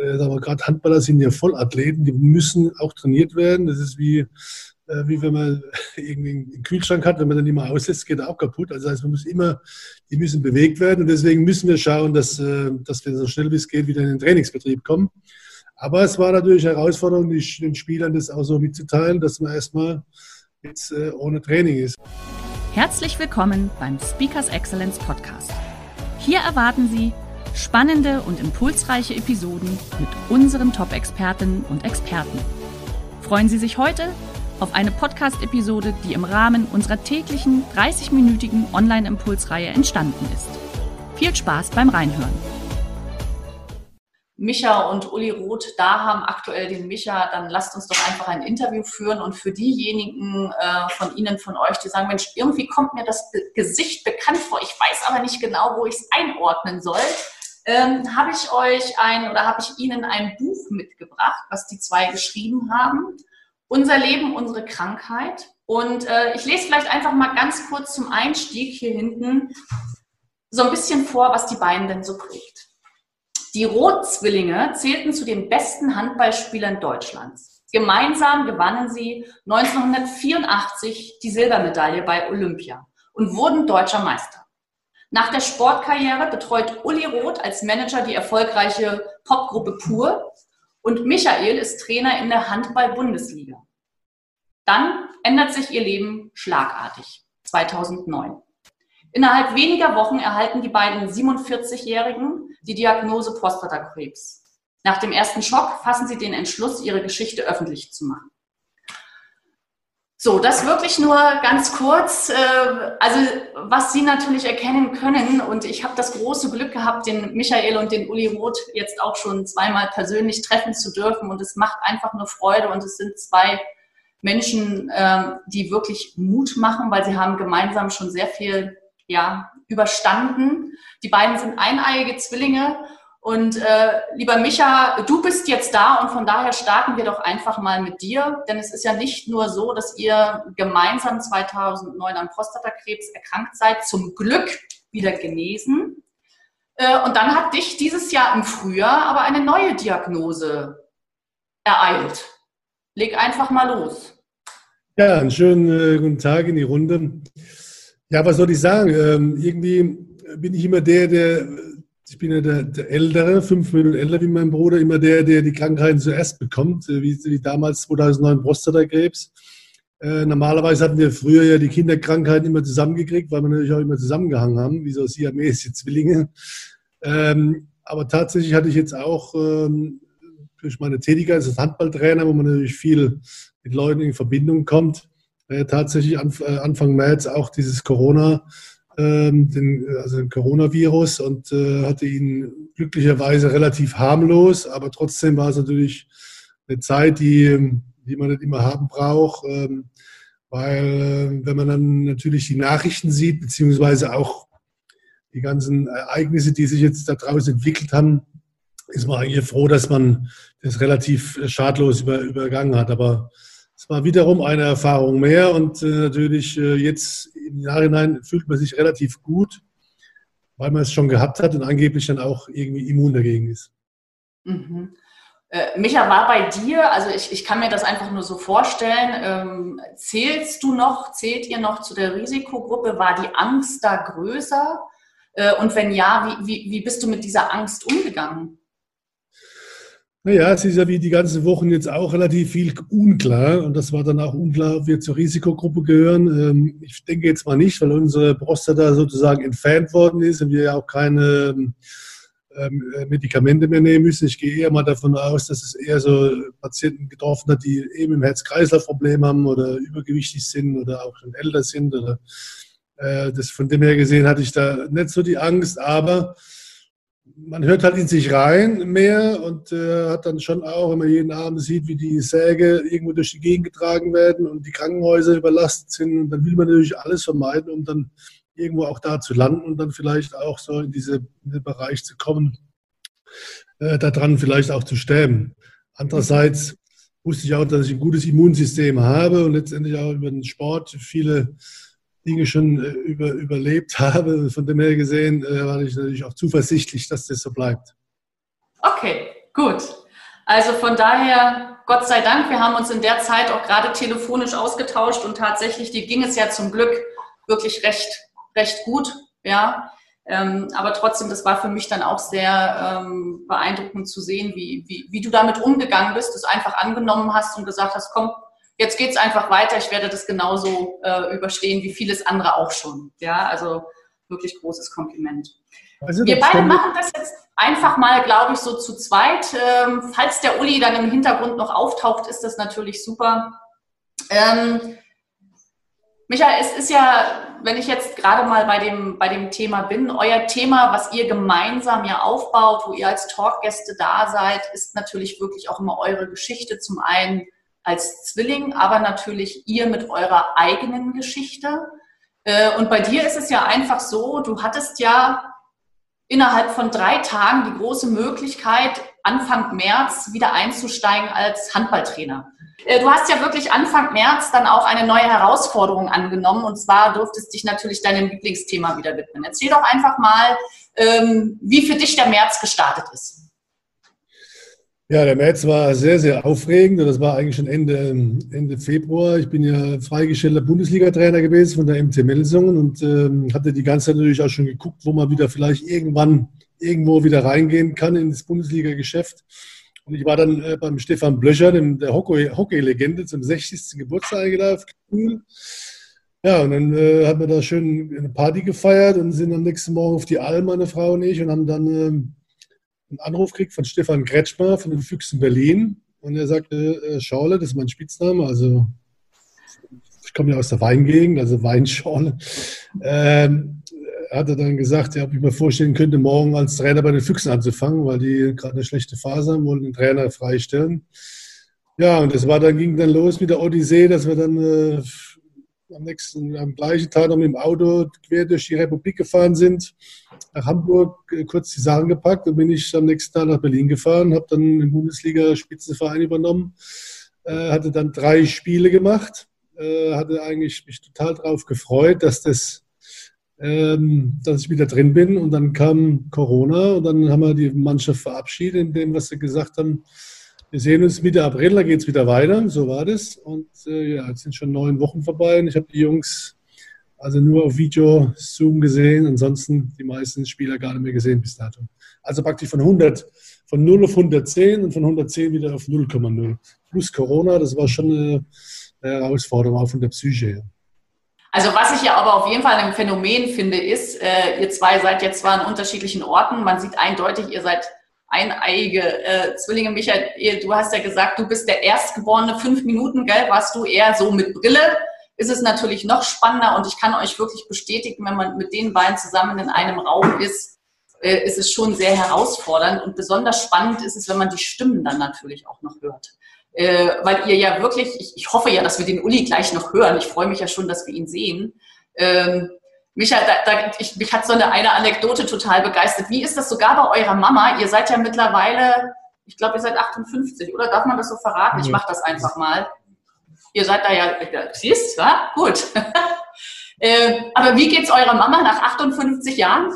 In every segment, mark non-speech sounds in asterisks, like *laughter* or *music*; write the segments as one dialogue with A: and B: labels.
A: Äh, aber gerade Handballer sind ja Vollathleten, die müssen auch trainiert werden. Das ist wie, äh, wie wenn man *laughs* irgendwie einen Kühlschrank hat, wenn man dann immer auslässt, geht er auch kaputt. Also das heißt, man muss immer, die müssen bewegt werden und deswegen müssen wir schauen, dass, äh, dass wir so schnell wie es geht wieder in den Trainingsbetrieb kommen. Aber es war natürlich eine Herausforderung, den Spielern das auch so mitzuteilen, dass man erstmal jetzt ohne Training ist.
B: Herzlich willkommen beim Speakers Excellence Podcast. Hier erwarten Sie spannende und impulsreiche Episoden mit unseren Top-Expertinnen und Experten. Freuen Sie sich heute auf eine Podcast-Episode, die im Rahmen unserer täglichen 30-minütigen Online-Impulsreihe entstanden ist. Viel Spaß beim Reinhören.
C: Micha und Uli Roth da haben aktuell den Micha, dann lasst uns doch einfach ein Interview führen. Und für diejenigen äh, von Ihnen, von euch, die sagen, Mensch, irgendwie kommt mir das Gesicht bekannt vor, ich weiß aber nicht genau, wo ich es einordnen soll, ähm, habe ich euch ein oder habe ich Ihnen ein Buch mitgebracht, was die zwei geschrieben haben. Unser Leben, unsere Krankheit. Und äh, ich lese vielleicht einfach mal ganz kurz zum Einstieg hier hinten so ein bisschen vor, was die beiden denn so prägt. Die Roth-Zwillinge zählten zu den besten Handballspielern Deutschlands. Gemeinsam gewannen sie 1984 die Silbermedaille bei Olympia und wurden deutscher Meister. Nach der Sportkarriere betreut Uli Roth als Manager die erfolgreiche Popgruppe Pur und Michael ist Trainer in der Handball-Bundesliga. Dann ändert sich ihr Leben schlagartig. 2009. Innerhalb weniger Wochen erhalten die beiden 47-Jährigen die Diagnose Prostatakrebs. Nach dem ersten Schock fassen sie den Entschluss, ihre Geschichte öffentlich zu machen. So, das wirklich nur ganz kurz. Äh, also, was Sie natürlich erkennen können, und ich habe das große Glück gehabt, den Michael und den Uli Roth jetzt auch schon zweimal persönlich treffen zu dürfen. Und es macht einfach nur Freude. Und es sind zwei Menschen, ähm, die wirklich Mut machen, weil sie haben gemeinsam schon sehr viel ja, überstanden. Die beiden sind eineiige Zwillinge. Und äh, lieber Micha, du bist jetzt da und von daher starten wir doch einfach mal mit dir, denn es ist ja nicht nur so, dass ihr gemeinsam 2009 an Prostatakrebs erkrankt seid, zum Glück wieder genesen. Äh, und dann hat dich dieses Jahr im Frühjahr aber eine neue Diagnose ereilt. Leg einfach mal los.
A: Ja, einen schönen äh, guten Tag in die Runde. Ja, was soll ich sagen? Ähm, irgendwie bin ich immer der, der, ich bin ja der, der, Ältere, fünf Minuten älter wie mein Bruder, immer der, der die Krankheiten zuerst bekommt, äh, wie, wie damals 2009 Prostatakrebs. Äh, normalerweise hatten wir früher ja die Kinderkrankheiten immer zusammengekriegt, weil wir natürlich auch immer zusammengehangen haben, wie so siamesische Zwillinge. Ähm, aber tatsächlich hatte ich jetzt auch ähm, durch meine Tätigkeit als Handballtrainer, wo man natürlich viel mit Leuten in Verbindung kommt, äh, tatsächlich an, äh, Anfang März auch dieses Corona, ähm, den, also den Coronavirus und äh, hatte ihn glücklicherweise relativ harmlos, aber trotzdem war es natürlich eine Zeit, die, die man nicht immer haben braucht, ähm, weil äh, wenn man dann natürlich die Nachrichten sieht, beziehungsweise auch die ganzen Ereignisse, die sich jetzt da draußen entwickelt haben, ist man eigentlich froh, dass man das relativ schadlos über, übergangen hat. Aber es war wiederum eine Erfahrung mehr und äh, natürlich äh, jetzt im Nachhinein fühlt man sich relativ gut, weil man es schon gehabt hat und angeblich dann auch irgendwie immun dagegen ist.
C: Mhm. Äh, Micha, war bei dir, also ich, ich kann mir das einfach nur so vorstellen, ähm, zählst du noch, zählt ihr noch zu der Risikogruppe? War die Angst da größer? Äh, und wenn ja, wie, wie, wie bist du mit dieser Angst umgegangen?
A: Naja, es ist ja wie die ganzen Wochen jetzt auch relativ viel unklar und das war dann auch unklar, ob wir zur Risikogruppe gehören. Ähm, ich denke jetzt mal nicht, weil unsere Prostata sozusagen entfernt worden ist und wir ja auch keine ähm, Medikamente mehr nehmen müssen. Ich gehe eher mal davon aus, dass es eher so Patienten getroffen hat, die eben im Herz-Kreislauf-Problem haben oder übergewichtig sind oder auch schon älter sind. Oder, äh, das von dem her gesehen hatte ich da nicht so die Angst, aber man hört halt in sich rein mehr und äh, hat dann schon auch, wenn man jeden Abend sieht, wie die Säge irgendwo durch die Gegend getragen werden und die Krankenhäuser überlastet sind, dann will man natürlich alles vermeiden, um dann irgendwo auch da zu landen und dann vielleicht auch so in, diese, in den Bereich zu kommen, äh, daran vielleicht auch zu sterben. Andererseits wusste ich auch, dass ich ein gutes Immunsystem habe und letztendlich auch über den Sport viele Dinge schon äh, über, überlebt *laughs* habe. Von dem her gesehen äh, war ich natürlich auch zuversichtlich, dass das so bleibt.
C: Okay, gut. Also von daher, Gott sei Dank, wir haben uns in der Zeit auch gerade telefonisch ausgetauscht und tatsächlich, die ging es ja zum Glück wirklich recht, recht gut. Ja, ähm, aber trotzdem, das war für mich dann auch sehr ähm, beeindruckend zu sehen, wie, wie, wie du damit umgegangen bist, es einfach angenommen hast und gesagt hast, komm, jetzt geht's einfach weiter, ich werde das genauso äh, überstehen wie vieles andere auch schon. Ja, also wirklich großes Kompliment. Also Wir beide machen das jetzt einfach mal, glaube ich, so zu zweit. Ähm, falls der Uli dann im Hintergrund noch auftaucht, ist das natürlich super. Ähm, Michael, es ist ja, wenn ich jetzt gerade mal bei dem, bei dem Thema bin, euer Thema, was ihr gemeinsam ja aufbaut, wo ihr als Talkgäste da seid, ist natürlich wirklich auch immer eure Geschichte. Zum einen als Zwilling, aber natürlich ihr mit eurer eigenen Geschichte. Äh, und bei dir ist es ja einfach so, du hattest ja innerhalb von drei Tagen die große Möglichkeit, Anfang März wieder einzusteigen als Handballtrainer. Äh, du hast ja wirklich Anfang März dann auch eine neue Herausforderung angenommen und zwar durftest dich natürlich deinem Lieblingsthema wieder widmen. Erzähl doch einfach mal, ähm, wie für dich der März gestartet ist.
A: Ja, der März war sehr, sehr aufregend. Das war eigentlich schon Ende, Ende Februar. Ich bin ja freigestellter Bundesliga-Trainer gewesen von der MT Melsungen und ähm, hatte die ganze Zeit natürlich auch schon geguckt, wo man wieder vielleicht irgendwann irgendwo wieder reingehen kann ins Bundesliga-Geschäft. Und ich war dann äh, beim Stefan Blöcher, dem, der Hockey-Legende, zum 60. Geburtstag eingeladen. Ja, und dann äh, haben wir da schön eine Party gefeiert und sind am nächsten Morgen auf die Alm, meine Frau und ich, und haben dann äh, einen Anruf kriegt von Stefan Kretschmer von den Füchsen Berlin. Und er sagte, äh, Schorle, das ist mein Spitzname, also ich komme ja aus der Weingegend, also Weinschorle. Ähm, er hatte dann gesagt, ja, ob ich mir vorstellen könnte, morgen als Trainer bei den Füchsen anzufangen, weil die gerade eine schlechte Phase haben, wollen den Trainer freistellen. Ja, und das war dann, ging dann los mit der Odyssee, dass wir dann äh, am nächsten, am gleichen Tag noch mit dem Auto quer durch die Republik gefahren sind, nach Hamburg äh, kurz die Sachen gepackt und bin ich am nächsten Tag nach Berlin gefahren, habe dann den Bundesliga-Spitzenverein übernommen, äh, hatte dann drei Spiele gemacht, äh, hatte eigentlich mich total darauf gefreut, dass das ähm, dass ich wieder drin bin und dann kam Corona und dann haben wir die Mannschaft verabschiedet, in dem, was sie gesagt haben, wir sehen uns Mitte April, da geht es wieder weiter. So war das. Und äh, ja, jetzt sind schon neun Wochen vorbei und ich habe die Jungs also nur auf Video, Zoom gesehen. Ansonsten die meisten Spieler gar nicht mehr gesehen bis dato. Also praktisch von 100, von 0 auf 110 und von 110 wieder auf 0,0. Plus Corona, das war schon eine, Herausforderung, auch von der Psyche her.
C: Also was ich ja aber auf jeden Fall ein Phänomen finde, ist, äh, ihr zwei seid jetzt zwar an unterschiedlichen Orten, man sieht eindeutig, ihr seid eineiige äh, Zwillinge. Michael, du hast ja gesagt, du bist der Erstgeborene. Fünf Minuten, gell, warst du eher so mit Brille. Ist es natürlich noch spannender und ich kann euch wirklich bestätigen, wenn man mit den beiden zusammen in einem Raum ist, äh, ist es schon sehr herausfordernd und besonders spannend ist es, wenn man die Stimmen dann natürlich auch noch hört. Äh, weil ihr ja wirklich, ich, ich hoffe ja, dass wir den Uli gleich noch hören. Ich freue mich ja schon, dass wir ihn sehen. Ähm, Micha, da, da, ich, mich hat so eine, eine Anekdote total begeistert. Wie ist das sogar bei eurer Mama? Ihr seid ja mittlerweile, ich glaube, ihr seid 58, oder? Darf man das so verraten? Ich mache das einfach mal. Ihr seid da ja, siehst, ja? Gut. *laughs* äh, aber wie geht's eurer Mama nach 58 Jahren?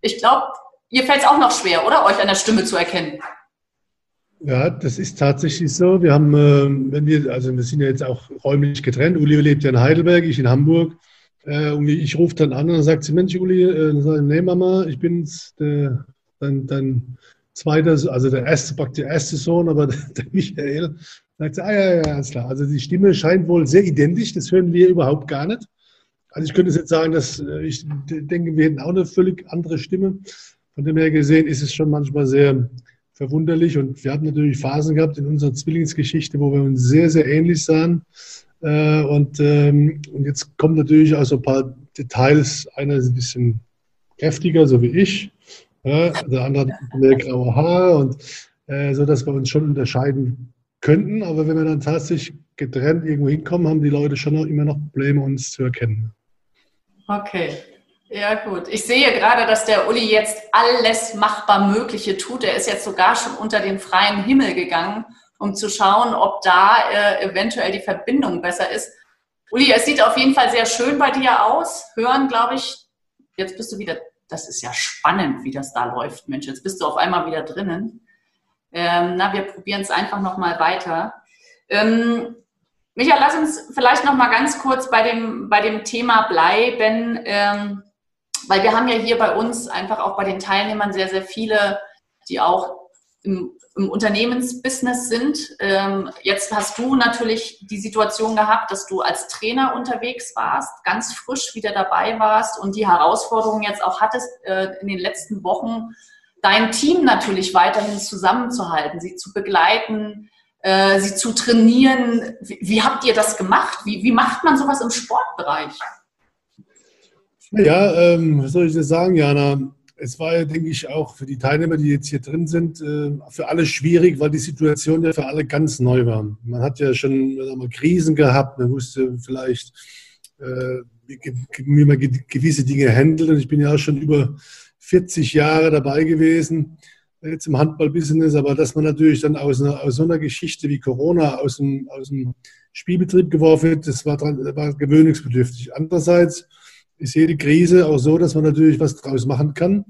C: Ich glaube, ihr fällt es auch noch schwer, oder? Euch an der Stimme zu erkennen.
A: Ja, das ist tatsächlich so. Wir haben, äh, wenn wir, also wir sind ja jetzt auch räumlich getrennt. Uli lebt ja in Heidelberg, ich in Hamburg. Äh, und ich rufe dann an und dann sagt sie, Mensch, Uli, äh, dann nee, Mama, ich bin der, dein, dein zweiter, also der erste, der erste Sohn, aber der, *laughs* der Michael. Sagt sie, ah ja, ja, alles klar. Also die Stimme scheint wohl sehr identisch, das hören wir überhaupt gar nicht. Also ich könnte jetzt sagen, dass äh, ich denke, wir hätten auch eine völlig andere Stimme. Von dem her gesehen ist es schon manchmal sehr verwunderlich und wir hatten natürlich Phasen gehabt in unserer Zwillingsgeschichte, wo wir uns sehr, sehr ähnlich sahen. Äh, und, ähm, und jetzt kommen natürlich auch so ein paar Details. Einer ist ein bisschen kräftiger, so wie ich. Der andere hat mehr graue Haare und äh, so, dass wir uns schon unterscheiden könnten. Aber wenn wir dann tatsächlich getrennt irgendwo hinkommen, haben die Leute schon noch, immer noch Probleme, uns zu erkennen.
C: Okay. Ja, gut. Ich sehe gerade, dass der Uli jetzt alles machbar Mögliche tut. Er ist jetzt sogar schon unter den freien Himmel gegangen, um zu schauen, ob da äh, eventuell die Verbindung besser ist. Uli, es sieht auf jeden Fall sehr schön bei dir aus. Hören, glaube ich, jetzt bist du wieder, das ist ja spannend, wie das da läuft, Mensch. Jetzt bist du auf einmal wieder drinnen. Ähm, na, wir probieren es einfach nochmal weiter. Ähm, Micha, lass uns vielleicht nochmal ganz kurz bei dem, bei dem Thema bleiben. Ähm, weil wir haben ja hier bei uns einfach auch bei den Teilnehmern sehr, sehr viele, die auch im, im Unternehmensbusiness sind. Ähm, jetzt hast du natürlich die Situation gehabt, dass du als Trainer unterwegs warst, ganz frisch wieder dabei warst und die Herausforderung jetzt auch hattest, äh, in den letzten Wochen dein Team natürlich weiterhin zusammenzuhalten, sie zu begleiten, äh, sie zu trainieren. Wie, wie, habt ihr das gemacht? Wie, wie macht man sowas im Sportbereich?
A: Ja, ähm, was soll ich dir sagen, Jana? Es war ja, denke ich, auch für die Teilnehmer, die jetzt hier drin sind, äh, für alle schwierig, weil die Situation ja für alle ganz neu war. Man hat ja schon mal, Krisen gehabt, man wusste vielleicht, äh, wie man gewisse Dinge handelt. Und ich bin ja auch schon über 40 Jahre dabei gewesen, jetzt im Handballbusiness, aber dass man natürlich dann aus, einer, aus so einer Geschichte wie Corona aus dem, aus dem Spielbetrieb geworfen wird, das war, dran, war gewöhnungsbedürftig. Andererseits ist jede Krise auch so, dass man natürlich was draus machen kann.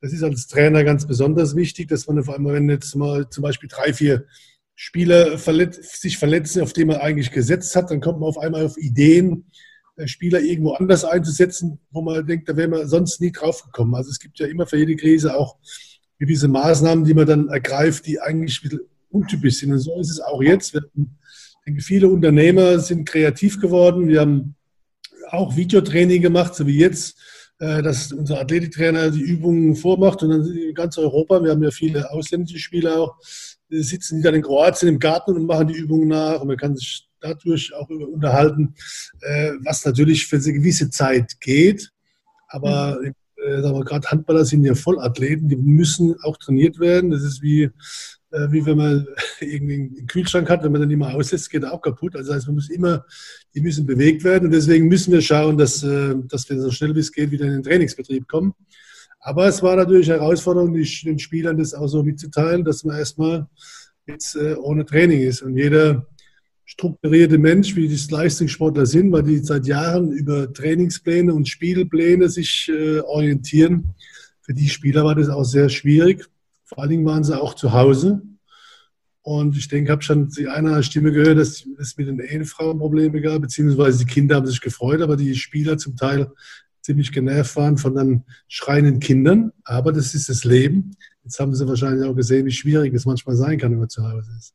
A: Das ist als Trainer ganz besonders wichtig, dass man auf einmal, wenn jetzt mal zum Beispiel drei, vier Spieler verletz, sich verletzen, auf die man eigentlich gesetzt hat, dann kommt man auf einmal auf Ideen, äh, Spieler irgendwo anders einzusetzen, wo man denkt, da wäre man sonst nie drauf gekommen. Also es gibt ja immer für jede Krise auch gewisse Maßnahmen, die man dann ergreift, die eigentlich ein bisschen untypisch sind. Und so ist es auch jetzt. Wir denke, viele Unternehmer sind kreativ geworden. Wir haben auch Videotraining gemacht, so wie jetzt, äh, dass unser Athletiktrainer die Übungen vormacht und dann in ganz Europa, wir haben ja viele ausländische Spieler auch, sitzen die dann in Kroatien im Garten und machen die Übungen nach und man kann sich dadurch auch unterhalten, äh, was natürlich für eine gewisse Zeit geht. Aber mhm. äh, gerade Handballer sind ja Vollathleten, die müssen auch trainiert werden. Das ist wie äh, wie wenn man *laughs* irgendwie einen Kühlschrank hat, wenn man dann immer aussetzt, geht er auch kaputt. Also das heißt, man muss immer, die müssen bewegt werden und deswegen müssen wir schauen, dass, äh, dass wir so schnell wie es geht wieder in den Trainingsbetrieb kommen. Aber es war natürlich eine Herausforderung, den Spielern das auch so mitzuteilen, dass man erstmal jetzt äh, ohne Training ist. Und jeder strukturierte Mensch, wie die Leistungssportler sind, weil die seit Jahren über Trainingspläne und Spielpläne sich orientieren, für die Spieler war das auch sehr schwierig. Vor allen Dingen waren sie auch zu Hause. Und ich denke, ich habe schon die eine Stimme gehört, dass es mit den Ehefrauen Probleme gab, beziehungsweise die Kinder haben sich gefreut, aber die Spieler zum Teil ziemlich genervt waren von den schreienden Kindern. Aber das ist das Leben. Jetzt haben sie wahrscheinlich auch gesehen, wie schwierig es manchmal sein kann, wenn man zu Hause ist.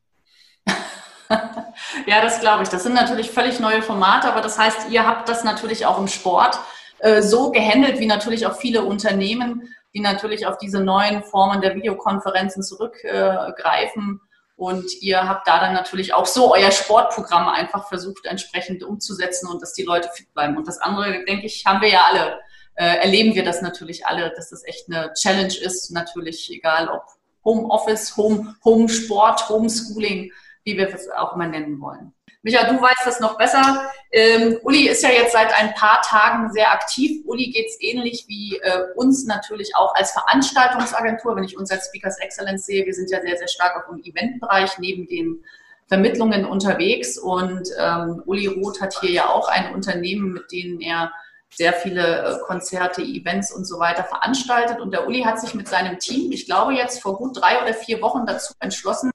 A: *laughs*
C: ja, das glaube ich. Das sind natürlich völlig neue Formate, aber das heißt, ihr habt das natürlich auch im Sport äh, so gehandelt, wie natürlich auch viele Unternehmen die natürlich auf diese neuen Formen der Videokonferenzen zurückgreifen. Und ihr habt da dann natürlich auch so euer Sportprogramm einfach versucht, entsprechend umzusetzen und dass die Leute fit bleiben. Und das andere, denke ich, haben wir ja alle, äh, erleben wir das natürlich alle, dass das echt eine Challenge ist. Natürlich, egal ob Homeoffice, Home, Home Sport, Homeschooling, wie wir es auch immer nennen wollen. Micha, du weißt das noch besser. Ähm, Uli ist ja jetzt seit ein paar Tagen sehr aktiv. Uli geht es ähnlich wie äh, uns natürlich auch als Veranstaltungsagentur. Wenn ich uns als Speakers Excellence sehe, wir sind ja sehr, sehr stark auf dem Eventbereich neben den Vermittlungen unterwegs. Und ähm, Uli Roth hat hier ja auch ein Unternehmen, mit denen er sehr viele äh, Konzerte, Events und so weiter veranstaltet. Und der Uli hat sich mit seinem Team, ich glaube jetzt vor gut drei oder vier Wochen dazu entschlossen,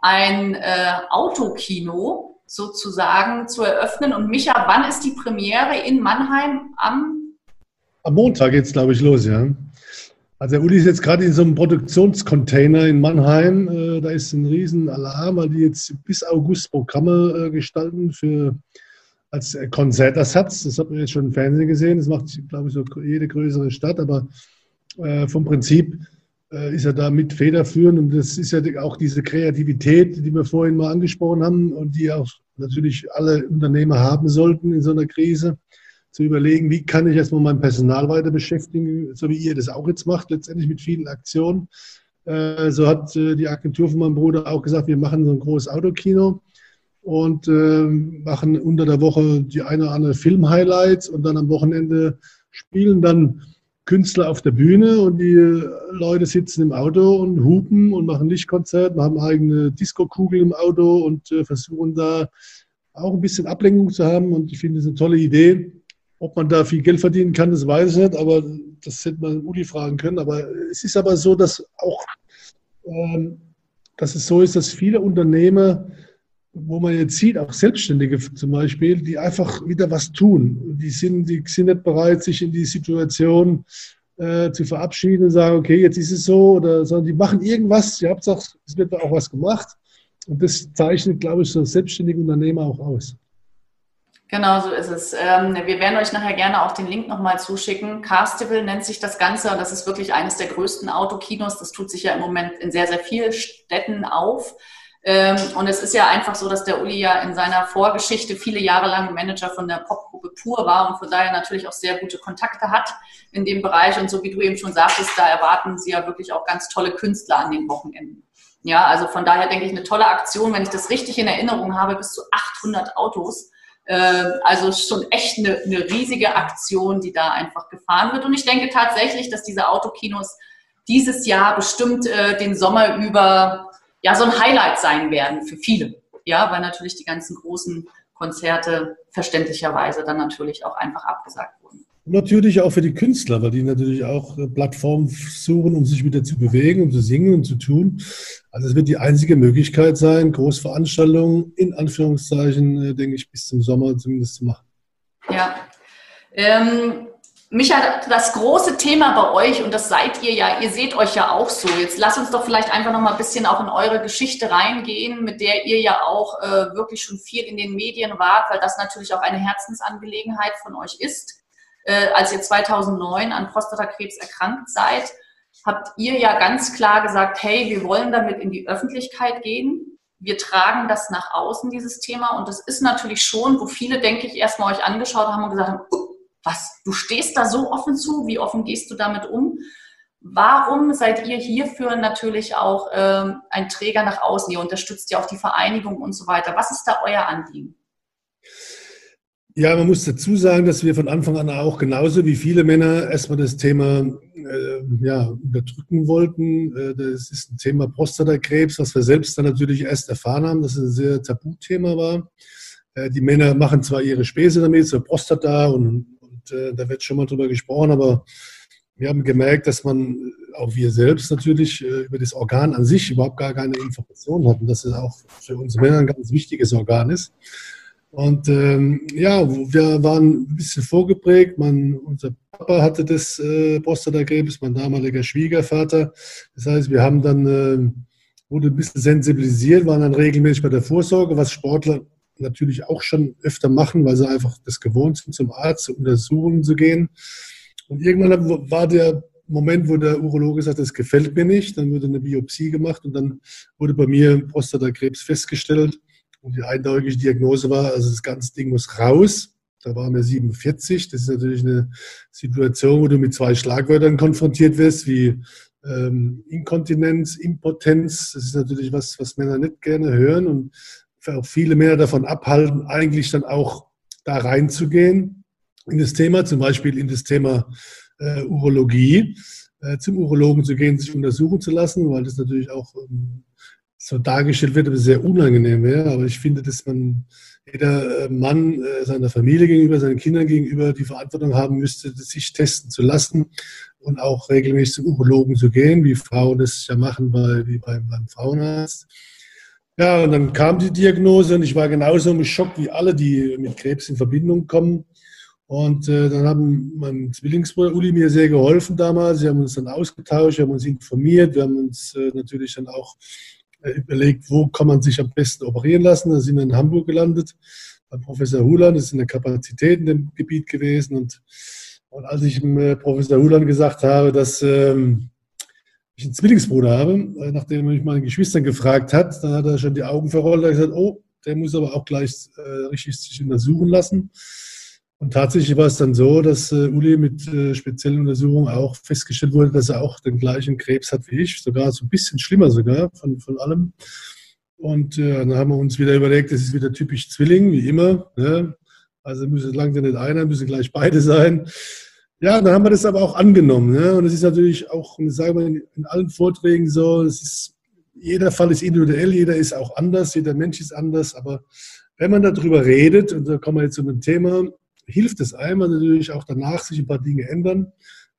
C: ein äh, Autokino sozusagen zu eröffnen. Und Micha, wann ist die Premiere in Mannheim am?
A: Am Montag geht es, glaube ich, los, ja. Also der Uli ist jetzt gerade in so einem Produktionscontainer in Mannheim. Äh, da ist ein riesen Alarm, weil die jetzt bis August Programme äh, gestalten für als Konzertersatz. Das hat man jetzt schon im Fernsehen gesehen. Das macht, glaube ich, so jede größere Stadt. Aber äh, vom Prinzip ist er da mit federführend. Und das ist ja auch diese Kreativität, die wir vorhin mal angesprochen haben und die auch natürlich alle Unternehmer haben sollten in so einer Krise, zu überlegen, wie kann ich erstmal mein Personal weiter beschäftigen, so wie ihr das auch jetzt macht, letztendlich mit vielen Aktionen. Äh, so hat äh, die Agentur von meinem Bruder auch gesagt, wir machen so ein großes Autokino und äh, machen unter der Woche die eine oder andere Film-Highlights und dann am Wochenende spielen dann Künstler auf der Bühne und die Leute sitzen im Auto und hupen und machen Lichtkonzert, haben eigene Disco-Kugel im Auto und äh, versuchen da auch ein bisschen Ablenkung zu haben. Und ich finde es eine tolle Idee. Ob man da viel Geld verdienen kann, das weiß ich nicht, aber das hätte man Uli fragen können. Aber es ist aber so, dass auch, ähm, dass es so ist, dass viele Unternehmer wo man jetzt sieht, auch Selbstständige zum Beispiel, die einfach wieder was tun. Die sind, die sind nicht bereit, sich in die Situation äh, zu verabschieden und sagen, okay, jetzt ist es so, oder, sondern die machen irgendwas. Ihr habt gesagt, es wird auch was gemacht. Und das zeichnet, glaube ich, so selbstständige Unternehmer auch aus.
C: Genau so ist es. Ähm, wir werden euch nachher gerne auch den Link nochmal zuschicken. Castival nennt sich das Ganze und das ist wirklich eines der größten Autokinos. Das tut sich ja im Moment in sehr, sehr vielen Städten auf. Ähm, und es ist ja einfach so, dass der Uli ja in seiner Vorgeschichte viele Jahre lang Manager von der Popgruppe Pur war und von daher natürlich auch sehr gute Kontakte hat in dem Bereich. Und so wie du eben schon sagtest, da erwarten sie ja wirklich auch ganz tolle Künstler an den Wochenenden. Ja, also von daher denke ich, eine tolle Aktion, wenn ich das richtig in Erinnerung habe, bis zu 800 Autos. Ähm, also schon echt eine, eine riesige Aktion, die da einfach gefahren wird. Und ich denke tatsächlich, dass diese Autokinos dieses Jahr bestimmt äh, den Sommer über ja so ein Highlight sein werden für viele. Ja, weil natürlich die ganzen großen Konzerte verständlicherweise dann natürlich auch einfach abgesagt wurden.
A: Natürlich auch für die Künstler, weil die natürlich auch äh, Plattformen suchen, um sich wieder zu bewegen, um zu singen und zu tun. Also es wird die einzige Möglichkeit sein, Großveranstaltungen in Anführungszeichen, äh, denke ich, bis zum Sommer zumindest zu machen.
C: Ja. Ähm, Micha, das große Thema bei euch, und das seid ihr ja, ihr seht euch ja auch so. Jetzt lasst uns doch vielleicht einfach noch mal ein bisschen auch in eure Geschichte reingehen, mit der ihr ja auch äh, wirklich schon viel in den Medien wart, weil das natürlich auch eine Herzensangelegenheit von euch ist. Äh, als ihr 2009 an Prostatakrebs erkrankt seid, habt ihr ja ganz klar gesagt, hey, wir wollen damit in die Öffentlichkeit gehen. Wir tragen das nach außen, dieses Thema. Und das ist natürlich schon, wo viele, denke ich, erstmal euch angeschaut haben und gesagt haben, was, du stehst da so offen zu, wie offen gehst du damit um? Warum seid ihr hierfür natürlich auch ähm, ein Träger nach außen? Ihr unterstützt ja auch die Vereinigung und so weiter. Was ist da euer Anliegen?
A: Ja, man muss dazu sagen, dass wir von Anfang an auch genauso wie viele Männer erstmal das Thema äh, ja, unterdrücken wollten. Äh, das ist ein Thema Prostatakrebs, was wir selbst dann natürlich erst erfahren haben, dass es ein sehr Tabuthema war. Äh, die Männer machen zwar ihre Späße damit, so Prostata und äh, da wird schon mal drüber gesprochen, aber wir haben gemerkt, dass man, auch wir selbst natürlich, äh, über das Organ an sich überhaupt gar keine Informationen hatten, dass es auch für uns Männer ein ganz wichtiges Organ ist. Und ähm, ja, wir waren ein bisschen vorgeprägt. Man, unser Papa hatte das äh, Prostatakrebs, mein damaliger Schwiegervater. Das heißt, wir haben dann, äh, wurde ein bisschen sensibilisiert, waren dann regelmäßig bei der Vorsorge, was Sportler natürlich auch schon öfter machen, weil sie einfach das gewohnt sind, zum Arzt zu untersuchen zu gehen. Und irgendwann war der Moment, wo der Urologe sagt, das gefällt mir nicht. Dann wurde eine Biopsie gemacht und dann wurde bei mir Prostatakrebs festgestellt. Und die eindeutige Diagnose war, also das ganze Ding muss raus. Da waren wir 47. Das ist natürlich eine Situation, wo du mit zwei Schlagwörtern konfrontiert wirst, wie ähm, Inkontinenz, Impotenz. Das ist natürlich was, was Männer nicht gerne hören. Und auch viele Männer davon abhalten, eigentlich dann auch da reinzugehen in das Thema, zum Beispiel in das Thema äh, Urologie, äh, zum Urologen zu gehen, sich untersuchen zu lassen, weil das natürlich auch ähm, so dargestellt wird, aber sehr unangenehm wäre. Aber ich finde, dass man jeder äh, Mann äh, seiner Familie gegenüber, seinen Kindern gegenüber die Verantwortung haben müsste, sich testen zu lassen und auch regelmäßig zum Urologen zu gehen, wie Frauen das ja machen bei, wie beim, beim Frauenarzt. Ja, und dann kam die Diagnose und ich war genauso im Schock wie alle, die mit Krebs in Verbindung kommen. Und äh, dann haben mein Zwillingsbruder Uli mir sehr geholfen damals. Wir haben uns dann ausgetauscht, wir haben uns informiert, wir haben uns äh, natürlich dann auch äh, überlegt, wo kann man sich am besten operieren lassen. Da sind wir in Hamburg gelandet bei Professor Hulan, das ist eine Kapazität in dem Gebiet gewesen. Und, und als ich dem äh, Professor Hulan gesagt habe, dass ähm, ich einen Zwillingsbruder habe, äh, nachdem er mich meine Geschwistern gefragt hat, dann hat er schon die Augen verrollt und gesagt, oh, der muss aber auch gleich äh, richtig sich untersuchen lassen. Und tatsächlich war es dann so, dass äh, Uli mit äh, speziellen Untersuchungen auch festgestellt wurde, dass er auch den gleichen Krebs hat wie ich, sogar so ein bisschen schlimmer sogar von, von allem. Und äh, dann haben wir uns wieder überlegt, das ist wieder typisch Zwilling, wie immer. Ne? Also müssen langsam nicht einer, müssen gleich beide sein. Ja, dann haben wir das aber auch angenommen. Ne? Und es ist natürlich auch, sagen wir in, in allen Vorträgen so, es ist, jeder Fall ist individuell, jeder ist auch anders, jeder Mensch ist anders. Aber wenn man darüber redet, und da kommen wir jetzt zu einem Thema, hilft es einem natürlich auch danach, sich ein paar Dinge ändern.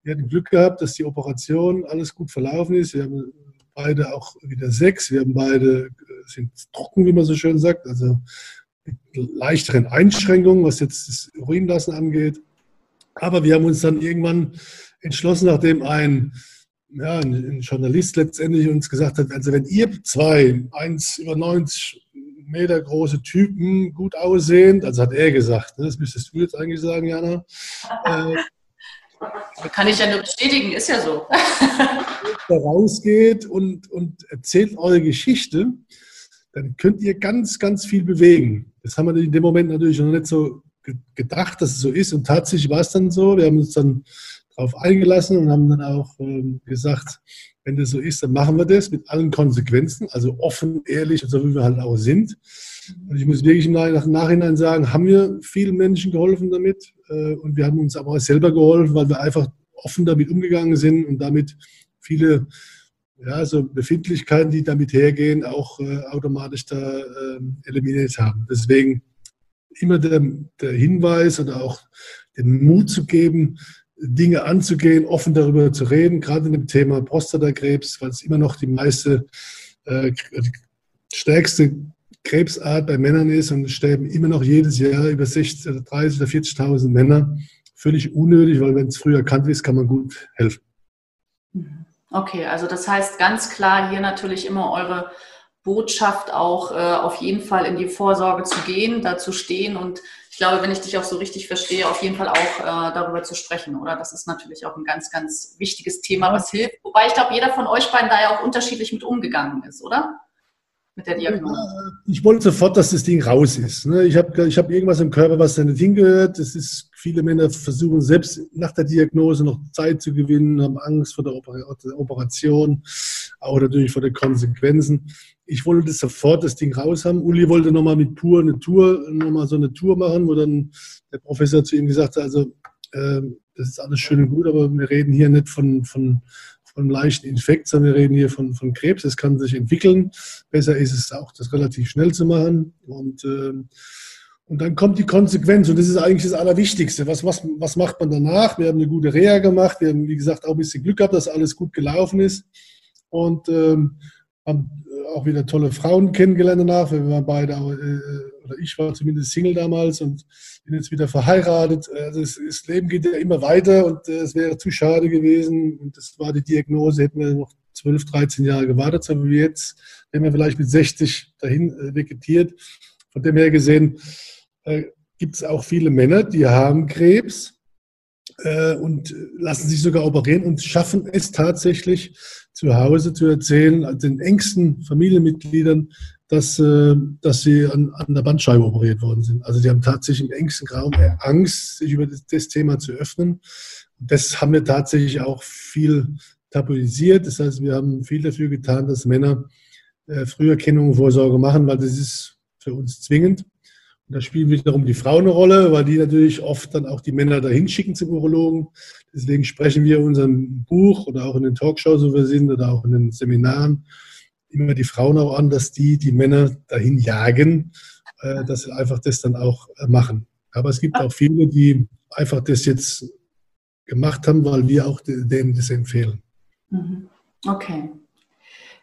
A: Wir hatten Glück gehabt, dass die Operation alles gut verlaufen ist. Wir haben beide auch wieder sechs. Wir haben beide, äh, sind trocken, wie man so schön sagt, also mit leichteren Einschränkungen, was jetzt das Urinlassen angeht. Aber wir haben uns dann irgendwann entschlossen, nachdem ein, ja, ein Journalist letztendlich uns gesagt hat, also wenn ihr zwei, eins über 90 Meter große Typen, gut aussehend, also hat er gesagt, ne? das müsstest du jetzt eigentlich sagen, Jana. Äh,
C: Kann ich ja nur bestätigen, ist ja so.
A: da rausgeht und, und erzählt eure Geschichte, dann könnt ihr ganz, ganz viel bewegen. Das haben wir in dem Moment natürlich noch nicht so gedacht, dass es so ist. Und tatsächlich war es dann so. Wir haben uns dann darauf eingelassen und haben dann auch ähm, gesagt, wenn das so ist, dann machen wir das mit allen Konsequenzen, also offen, ehrlich, so wie wir halt auch sind. Und ich muss wirklich im Nachhinein sagen, haben wir vielen Menschen geholfen damit äh, und wir haben uns aber auch selber geholfen, weil wir einfach offen damit umgegangen sind und damit viele ja, so Befindlichkeiten, die damit hergehen, auch äh, automatisch da äh, eliminiert haben. Deswegen immer der, der Hinweis oder auch den Mut zu geben, Dinge anzugehen, offen darüber zu reden, gerade in dem Thema Prostatakrebs, weil es immer noch die meiste, äh, stärkste Krebsart bei Männern ist und sterben immer noch jedes Jahr über 60, 30 oder 40.000 Männer. Völlig unnötig, weil wenn es früher erkannt ist, kann man gut helfen.
C: Okay, also das heißt ganz klar hier natürlich immer eure Botschaft auch äh, auf jeden Fall in die Vorsorge zu gehen, da zu stehen und ich glaube, wenn ich dich auch so richtig verstehe, auf jeden Fall auch äh, darüber zu sprechen, oder? Das ist natürlich auch ein ganz, ganz wichtiges Thema, was hilft. Wobei ich glaube, jeder von euch beiden da ja auch unterschiedlich mit umgegangen ist, oder?
A: Mit der Diagnose. Ich wollte sofort, dass das Ding raus ist. Ne? Ich habe ich hab irgendwas im Körper, was da nicht hingehört. Das ist, viele Männer versuchen selbst nach der Diagnose noch Zeit zu gewinnen, haben Angst vor der Operation, auch natürlich vor den Konsequenzen ich wollte sofort das Ding raus haben. Uli wollte nochmal mit Pur eine Tour, nochmal so eine Tour machen, wo dann der Professor zu ihm gesagt hat, also äh, das ist alles schön und gut, aber wir reden hier nicht von, von, von leichten Infekt, sondern wir reden hier von, von Krebs. Es kann sich entwickeln. Besser ist es auch, das relativ schnell zu machen. Und, äh, und dann kommt die Konsequenz. Und das ist eigentlich das Allerwichtigste. Was, was, was macht man danach? Wir haben eine gute Reha gemacht. Wir haben, wie gesagt, auch ein bisschen Glück gehabt, dass alles gut gelaufen ist. Und ähm, haben auch wieder tolle Frauen kennengelernt danach. Wir waren beide, äh, oder ich war zumindest Single damals und bin jetzt wieder verheiratet. Also das, das Leben geht ja immer weiter und äh, es wäre zu schade gewesen. Und das war die Diagnose, hätten wir noch 12, 13 Jahre gewartet, so wie jetzt, wären wir vielleicht mit 60 dahin äh, vegetiert. Von dem her gesehen äh, gibt es auch viele Männer, die haben Krebs äh, und lassen sich sogar operieren und schaffen es tatsächlich zu Hause zu erzählen, also den engsten Familienmitgliedern, dass, äh, dass sie an, an der Bandscheibe operiert worden sind. Also die haben tatsächlich im engsten Raum Angst, sich über das, das Thema zu öffnen. Das haben wir tatsächlich auch viel tabuisiert. Das heißt, wir haben viel dafür getan, dass Männer äh, Früherkennung und Vorsorge machen, weil das ist für uns zwingend. Da spielen wiederum die Frauen eine Rolle, weil die natürlich oft dann auch die Männer dahin schicken zum Urologen. Deswegen sprechen wir in unserem Buch oder auch in den Talkshows, wo wir sind, oder auch in den Seminaren, immer die Frauen auch an, dass die die Männer dahin jagen, äh, dass sie einfach das dann auch äh, machen. Aber es gibt auch viele, die einfach das jetzt gemacht haben, weil wir auch denen das empfehlen.
C: Mhm. Okay.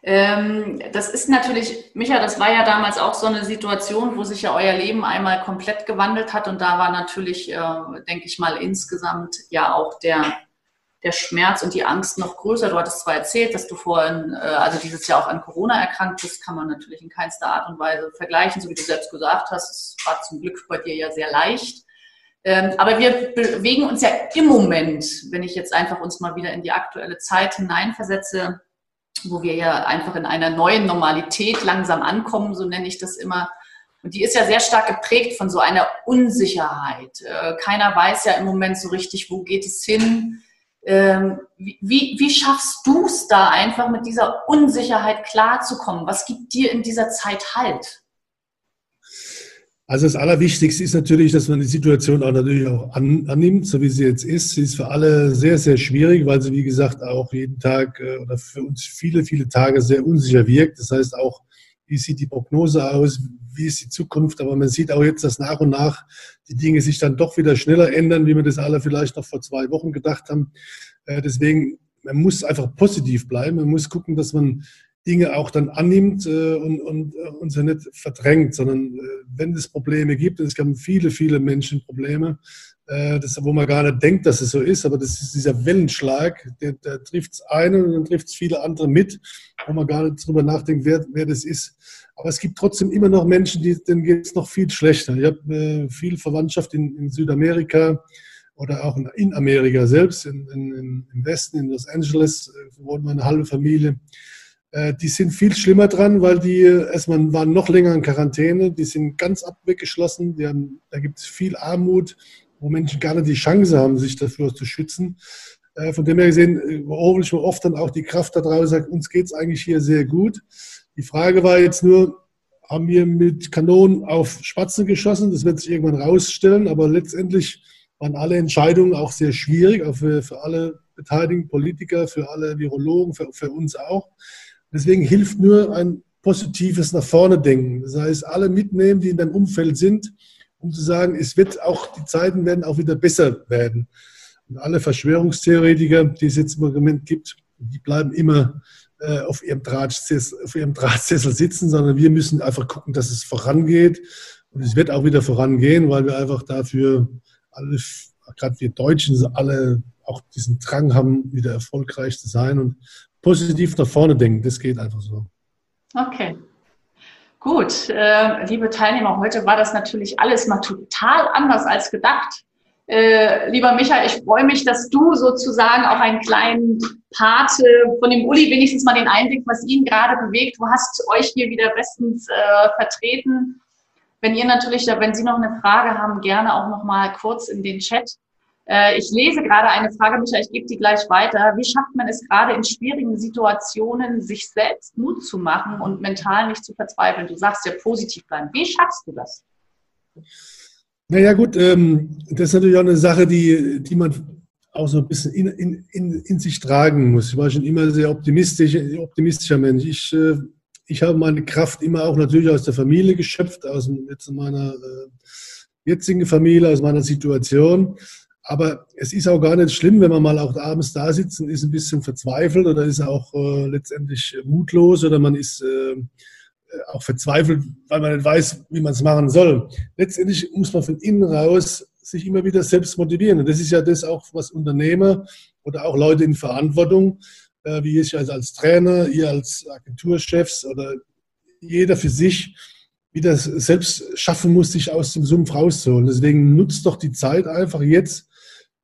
C: Ähm, das ist natürlich, Micha, das war ja damals auch so eine Situation, wo sich ja euer Leben einmal komplett gewandelt hat und da war natürlich, äh, denke ich mal, insgesamt ja auch der, der Schmerz und die Angst noch größer. Du hattest zwar erzählt, dass du vorhin, äh, also dieses Jahr auch an Corona erkrankt bist, kann man natürlich in keinster Art und Weise vergleichen, so wie du selbst gesagt hast. Es war zum Glück bei dir ja sehr leicht. Ähm, aber wir bewegen uns ja im Moment, wenn ich jetzt einfach uns mal wieder in die aktuelle Zeit hineinversetze, wo wir ja einfach in einer neuen Normalität langsam ankommen, so nenne ich das immer, Und die ist ja sehr stark geprägt von so einer Unsicherheit. Äh, keiner weiß ja im Moment so richtig, wo geht es hin. Ähm, wie, wie schaffst du es da einfach mit dieser Unsicherheit klarzukommen? Was gibt dir in dieser Zeit Halt?
A: Also das Allerwichtigste ist natürlich, dass man die Situation auch natürlich auch an, annimmt, so wie sie jetzt ist. Sie ist für alle sehr, sehr schwierig, weil sie, wie gesagt, auch jeden Tag äh, oder für uns viele, viele Tage sehr unsicher wirkt. Das heißt auch, wie sieht die Prognose aus, wie ist die Zukunft. Aber man sieht auch jetzt, dass nach und nach die Dinge sich dann doch wieder schneller ändern, wie wir das alle vielleicht noch vor zwei Wochen gedacht haben. Äh, deswegen, man muss einfach positiv bleiben. Man muss gucken, dass man Dinge auch dann annimmt äh, und, und, äh, und sie nicht verdrängt, sondern äh, wenn es Probleme gibt, und es gibt viele, viele Menschen Probleme, äh, das, wo man gar nicht denkt, dass es so ist, aber das ist dieser Wellenschlag, der, der trifft es einen und dann trifft es viele andere mit, wo man gar nicht drüber nachdenkt, wer, wer das ist. Aber es gibt trotzdem immer noch Menschen, die, denen geht es noch viel schlechter. Ich habe äh, viel Verwandtschaft in, in Südamerika, oder auch in Amerika selbst, in, in, im Westen, in Los Angeles, äh, wohnt meine halbe Familie. Äh, die sind viel schlimmer dran, weil die erstmal waren noch länger in Quarantäne, die sind ganz abweggeschlossen, haben, da gibt es viel Armut, wo Menschen gar nicht die Chance haben, sich dafür zu schützen. Äh, von dem her gesehen hole ich mir oft dann auch die Kraft da draus und sage, uns geht es eigentlich hier sehr gut. Die Frage war jetzt nur, haben wir mit Kanonen auf Spatzen geschossen? Das wird sich irgendwann rausstellen, aber letztendlich waren alle Entscheidungen auch sehr schwierig, auch für, für alle beteiligten Politiker, für alle Virologen, für, für uns auch. Deswegen hilft nur ein positives nach vorne denken. Das heißt, alle mitnehmen, die in deinem Umfeld sind, um zu sagen, es wird auch, die Zeiten werden auch wieder besser werden. Und alle Verschwörungstheoretiker, die es jetzt im Moment gibt, die bleiben immer äh, auf, ihrem auf ihrem Drahtsessel sitzen, sondern wir müssen einfach gucken, dass es vorangeht. Und es wird auch wieder vorangehen, weil wir einfach dafür alle, gerade wir Deutschen, alle auch diesen Drang haben, wieder erfolgreich zu sein und positiv nach vorne denken. Das geht einfach so.
C: Okay. Gut, äh, liebe Teilnehmer, heute war das natürlich alles mal total anders als gedacht. Äh, lieber Michael, ich freue mich, dass du sozusagen auch einen kleinen Part äh, von dem Uli wenigstens mal den Einblick, was ihn gerade bewegt. Du hast euch hier wieder bestens äh, vertreten. Wenn ihr natürlich, wenn Sie noch eine Frage haben, gerne auch noch mal kurz in den Chat. Äh, ich lese gerade eine Frage, Michael, ich gebe die gleich weiter. Wie schafft man es gerade in schwierigen Situationen, sich selbst Mut zu machen und mental nicht zu verzweifeln? Du sagst ja positiv bleiben. Wie schaffst du das?
A: Naja gut, ähm, das ist natürlich auch eine Sache, die, die man auch so ein bisschen in, in, in, in sich tragen muss. Ich war schon immer sehr optimistisch, optimistischer Mensch. Ich äh, ich habe meine Kraft immer auch natürlich aus der Familie geschöpft, aus meiner äh, jetzigen Familie, aus meiner Situation. Aber es ist auch gar nicht schlimm, wenn man mal auch abends da sitzt und ist ein bisschen verzweifelt oder ist auch äh, letztendlich mutlos oder man ist äh, auch verzweifelt, weil man nicht weiß, wie man es machen soll. Letztendlich muss man von innen raus sich immer wieder selbst motivieren. Und das ist ja das auch, was Unternehmer oder auch Leute in Verantwortung äh, wie ich also als Trainer, ihr als Agenturchefs oder jeder für sich wieder selbst schaffen muss, sich aus dem Sumpf rauszuholen. Deswegen nutzt doch die Zeit einfach jetzt.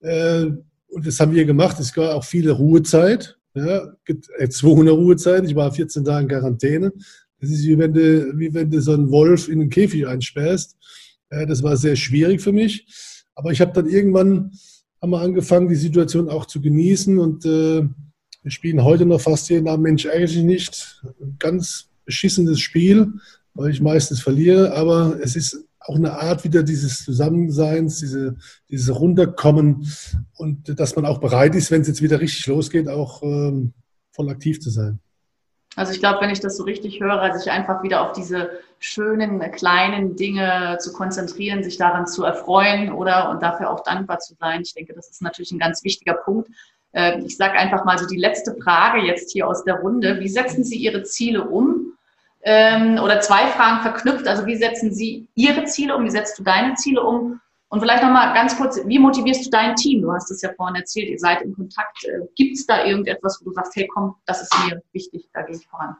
A: Äh, und das haben wir gemacht. Es gab auch viele Ruhezeit. Ja, erzwungene Ruhezeit. Ich war 14 Tage in Quarantäne. Das ist wie wenn du, wie wenn du so einen Wolf in einen Käfig einsperrst. Das war sehr schwierig für mich. Aber ich habe dann irgendwann haben wir angefangen, die Situation auch zu genießen und äh, wir spielen heute noch fast jeden Abend Mensch eigentlich nicht. Ein ganz beschissenes Spiel, weil ich meistens verliere, aber es ist auch eine Art wieder dieses Zusammenseins, diese, dieses Runterkommen und dass man auch bereit ist, wenn es jetzt wieder richtig losgeht, auch ähm, voll aktiv zu sein.
C: Also ich glaube, wenn ich das so richtig höre, sich einfach wieder auf diese schönen kleinen Dinge zu konzentrieren, sich daran zu erfreuen oder und dafür auch dankbar zu sein. Ich denke, das ist natürlich ein ganz wichtiger Punkt. Ähm, ich sage einfach mal so die letzte Frage jetzt hier aus der Runde. Wie setzen Sie Ihre Ziele um? Ähm, oder zwei Fragen verknüpft. Also wie setzen Sie Ihre Ziele um? Wie setzt du deine Ziele um? Und vielleicht nochmal ganz kurz, wie motivierst du dein Team? Du hast es ja vorhin erzählt, ihr seid in Kontakt. Äh, Gibt es da irgendetwas, wo du sagst, hey komm, das ist mir wichtig, da gehe ich voran?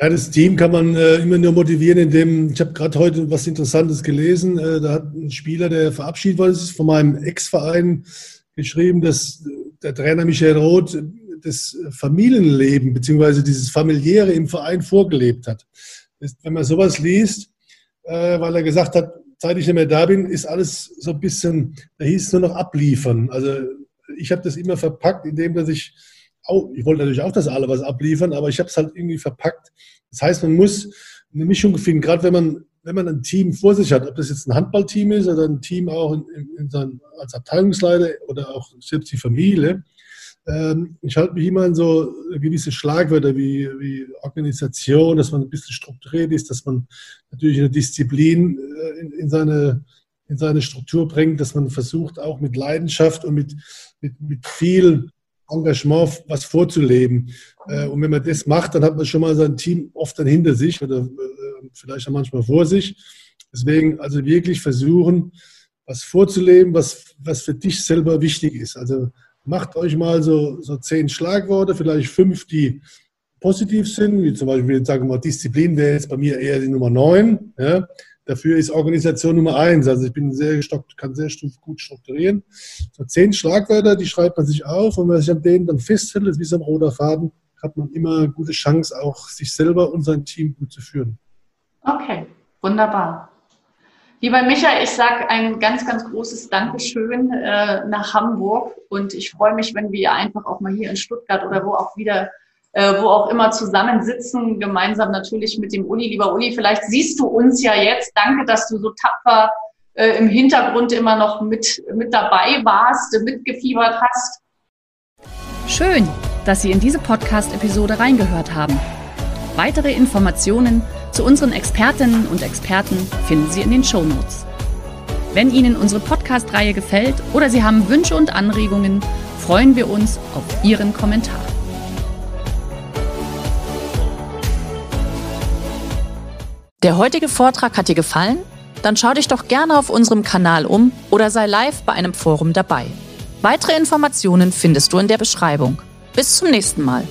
A: Ja, das Team kann man äh, immer nur motivieren, indem, ich habe gerade heute was Interessantes gelesen, äh, da hat ein Spieler, der verabschiedet worden ist von meinem Ex-Verein, geschrieben, dass der Trainer Michael Roth das Familienleben bzw. dieses familiäre im Verein vorgelebt hat. Wenn man sowas liest, äh, weil er gesagt hat, seit ich nicht mehr da bin, ist alles so ein bisschen, da hieß es nur noch abliefern. Also ich habe das immer verpackt, indem dass ich auch, ich wollte natürlich auch das alle was abliefern, aber ich habe es halt irgendwie verpackt. Das heißt, man muss eine Mischung finden, gerade wenn man, wenn man ein Team vor sich hat, ob das jetzt ein Handballteam ist oder ein Team auch in, in, in sein, als Abteilungsleiter oder auch selbst die Familie. Ähm, ich halte mich immer an so gewisse Schlagwörter wie, wie Organisation, dass man ein bisschen strukturiert ist, dass man natürlich eine Disziplin äh, in, in seine in seine Struktur bringt, dass man versucht, auch mit Leidenschaft und mit, mit, mit viel Engagement was vorzuleben. Äh, und wenn man das macht, dann hat man schon mal sein Team oft dann hinter sich oder äh, vielleicht auch manchmal vor sich. Deswegen also wirklich versuchen, was vorzuleben, was, was für dich selber wichtig ist. Also macht euch mal so, so zehn Schlagworte, vielleicht fünf, die positiv sind, wie zum Beispiel, sagen wir mal, Disziplin wäre jetzt bei mir eher die Nummer neun. Ja. Dafür ist Organisation Nummer eins. Also ich bin sehr kann sehr gut strukturieren. So zehn Schlagwörter, die schreibt man sich auf und wenn man sich an denen dann festhält, ist wie so ein roter Faden, hat man immer eine gute Chance, auch sich selber und sein Team gut zu führen.
C: Okay, wunderbar. Lieber Michael, ich sage ein ganz, ganz großes Dankeschön äh, nach Hamburg und ich freue mich, wenn wir einfach auch mal hier in Stuttgart oder wo auch wieder äh, wo auch immer zusammensitzen, gemeinsam natürlich mit dem Uli. Lieber Uli, vielleicht siehst du uns ja jetzt. Danke, dass du so tapfer äh, im Hintergrund immer noch mit, mit dabei warst, mitgefiebert hast.
B: Schön, dass Sie in diese Podcast-Episode reingehört haben. Weitere Informationen zu unseren Expertinnen und Experten finden Sie in den Show Notes. Wenn Ihnen unsere Podcast-Reihe gefällt oder Sie haben Wünsche und Anregungen, freuen wir uns auf Ihren Kommentar. Der heutige Vortrag hat dir gefallen? Dann schau dich doch gerne auf unserem Kanal um oder sei live bei einem Forum dabei. Weitere Informationen findest du in der Beschreibung. Bis zum nächsten Mal.